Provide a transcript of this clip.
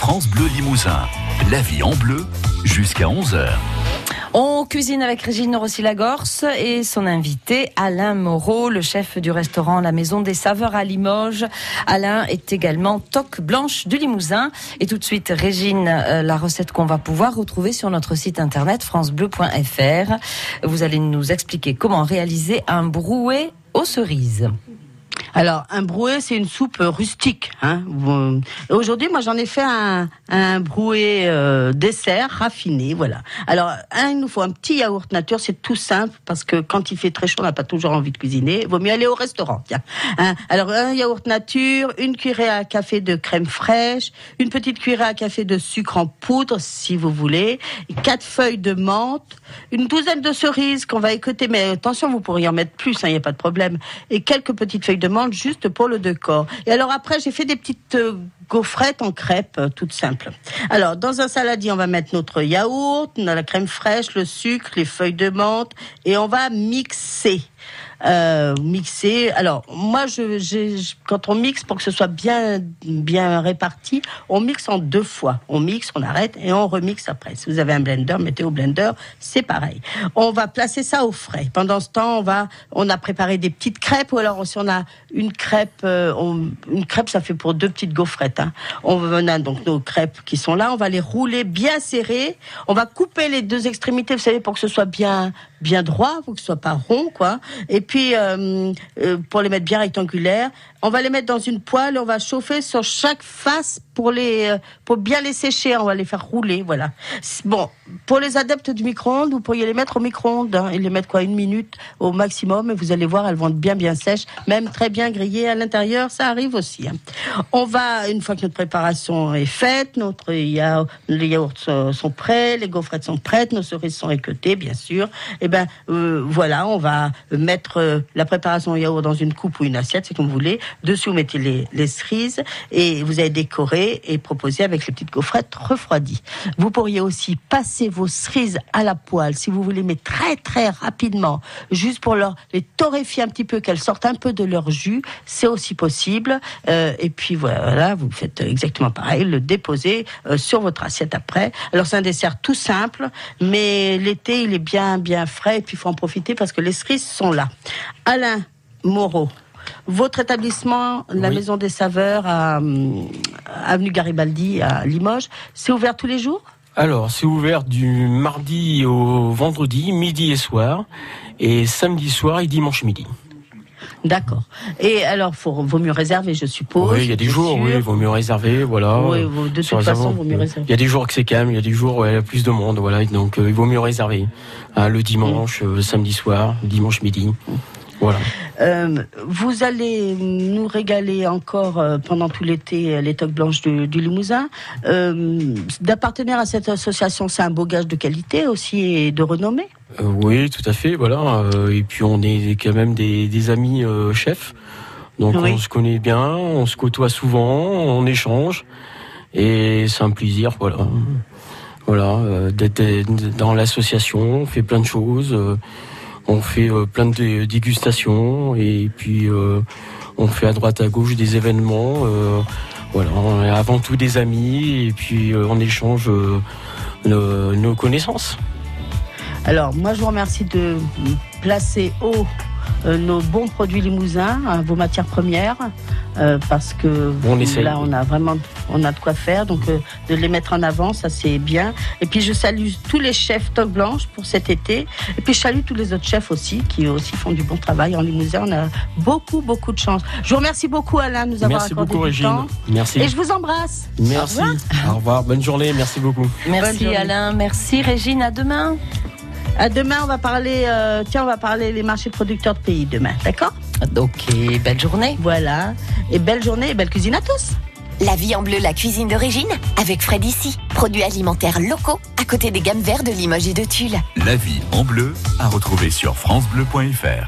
France Bleu Limousin. La vie en bleu jusqu'à 11h. On cuisine avec Régine Rossi-Lagorce et son invité Alain Moreau, le chef du restaurant La Maison des Saveurs à Limoges. Alain est également toque blanche du Limousin. Et tout de suite, Régine, euh, la recette qu'on va pouvoir retrouver sur notre site internet francebleu.fr. Vous allez nous expliquer comment réaliser un brouet aux cerises. Alors, un brouet, c'est une soupe rustique. Hein. Aujourd'hui, moi, j'en ai fait un, brouet euh, dessert raffiné, voilà. Alors, il nous faut un petit yaourt nature, c'est tout simple, parce que quand il fait très chaud, on n'a pas toujours envie de cuisiner. Il vaut mieux aller au restaurant. Hein. Alors, un yaourt nature, une cuillerée à café de crème fraîche, une petite cuillerée à café de sucre en poudre, si vous voulez, quatre feuilles de menthe, une douzaine de cerises qu'on va écouter, mais attention, vous pourriez en mettre plus, il hein, n'y a pas de problème, et quelques petites feuilles de menthe juste pour le décor. Et alors après, j'ai fait des petites gaufrettes en crêpe, euh, toutes simples. Alors, dans un saladier, on va mettre notre yaourt, la crème fraîche, le sucre, les feuilles de menthe, et on va mixer euh, mixer. Alors moi, quand on mixe pour que ce soit bien bien réparti, on mixe en deux fois. On mixe, on arrête et on remixe après. Si vous avez un blender, mettez au blender, c'est pareil. On va placer ça au frais. Pendant ce temps, on va, on a préparé des petites crêpes ou alors si on a une crêpe, euh, une crêpe, ça fait pour deux petites gaufrettes. On a donc nos crêpes qui sont là. On va les rouler bien serrées. On va couper les deux extrémités, vous savez, pour que ce soit bien bien droit, pour que ce soit pas rond, quoi. Et puis euh, euh, pour les mettre bien rectangulaires, on va les mettre dans une poêle, on va chauffer sur chaque face pour les euh, pour bien les sécher, on va les faire rouler, voilà. Bon, pour les adeptes du micro-ondes, vous pourriez les mettre au micro-ondes hein, et les mettre quoi une minute au maximum et vous allez voir, elles vont être bien bien sèches, même très bien grillées à l'intérieur, ça arrive aussi. Hein. On va une fois que notre préparation est faite, notre yaourt, les yaourts sont, prêts, les gaufrettes sont prêtes, nos cerises sont écotées bien sûr. Et eh ben euh, voilà, on va mettre euh, la préparation yaourt dans une coupe ou une assiette, c'est comme vous voulez. Dessus, vous mettez les, cerises et vous avez décoré et proposé avec les petites gaufrettes refroidies. Vous pourriez aussi passer vos cerises à la poêle si vous voulez, mais très très rapidement, juste pour leur les torréfier un petit peu, qu'elles sortent un peu de leur jus. C'est aussi possible. Euh, et puis voilà, vous faites exactement pareil, le déposer euh, sur votre assiette après. Alors c'est un dessert tout simple, mais l'été il est bien bien frais et puis il faut en profiter parce que les cerises sont là. Alain Moreau. Votre établissement, la Maison des Saveurs, à, euh, avenue Garibaldi à Limoges, c'est ouvert tous les jours? Alors, c'est ouvert du mardi au vendredi, midi et soir, et samedi soir et dimanche midi. D'accord. Et alors, faut, vaut mieux réserver, je suppose. Oui, il y a des jours, oui, il vaut mieux réserver, voilà. Oui, de toute façon, il vaut mieux réserver. Il y a des jours que c'est calme, il y a des jours où il y a plus de monde, voilà, donc euh, il vaut mieux réserver. Hein, le dimanche, euh, samedi soir, dimanche midi. Voilà. Euh, vous allez nous régaler encore euh, pendant tout l'été euh, les toques blanches du, Limousin. D'appartenir à cette association, c'est un beau gage de qualité aussi et de renommée. oui, tout à fait. Voilà. et puis on est quand même des, amis chefs. Donc on se connaît bien, on se côtoie souvent, on échange. Et c'est un plaisir, voilà. Voilà, d'être dans l'association, on fait plein de choses. On fait euh, plein de dégustations et puis euh, on fait à droite à gauche des événements. Euh, voilà, on est avant tout des amis et puis on échange nos, connaissances. Alors moi je vous remercie de placer haut nos bons produits limousins, hein, vos matières premières. Euh, parce que là on a vraiment on a de quoi faire. Donc euh, de les mettre en avant ça c'est bien. Et puis je salue tous les chefs toque blanche pour cet été. Et puis je salue tous les autres chefs aussi qui aussi font du bon travail en Limousin. On a beaucoup beaucoup de chance. Je vous remercie beaucoup Alain de nous avoir merci accordé beaucoup, du Régine. temps. Merci. Et je vous embrasse. Merci. Au revoir, bonne journée. Merci beaucoup. Merci Alain. Merci Régine. À demain. À demain on va parler euh, tiens on va parler les marchés producteurs de pays demain. D'accord? Ok, belle journée. Voilà. Et belle journée et belle cuisine à tous. La vie en bleu, la cuisine d'origine, avec Fred ici. Produits alimentaires locaux, à côté des gammes vertes de Limoges et de Tulle. La vie en bleu, à retrouver sur FranceBleu.fr.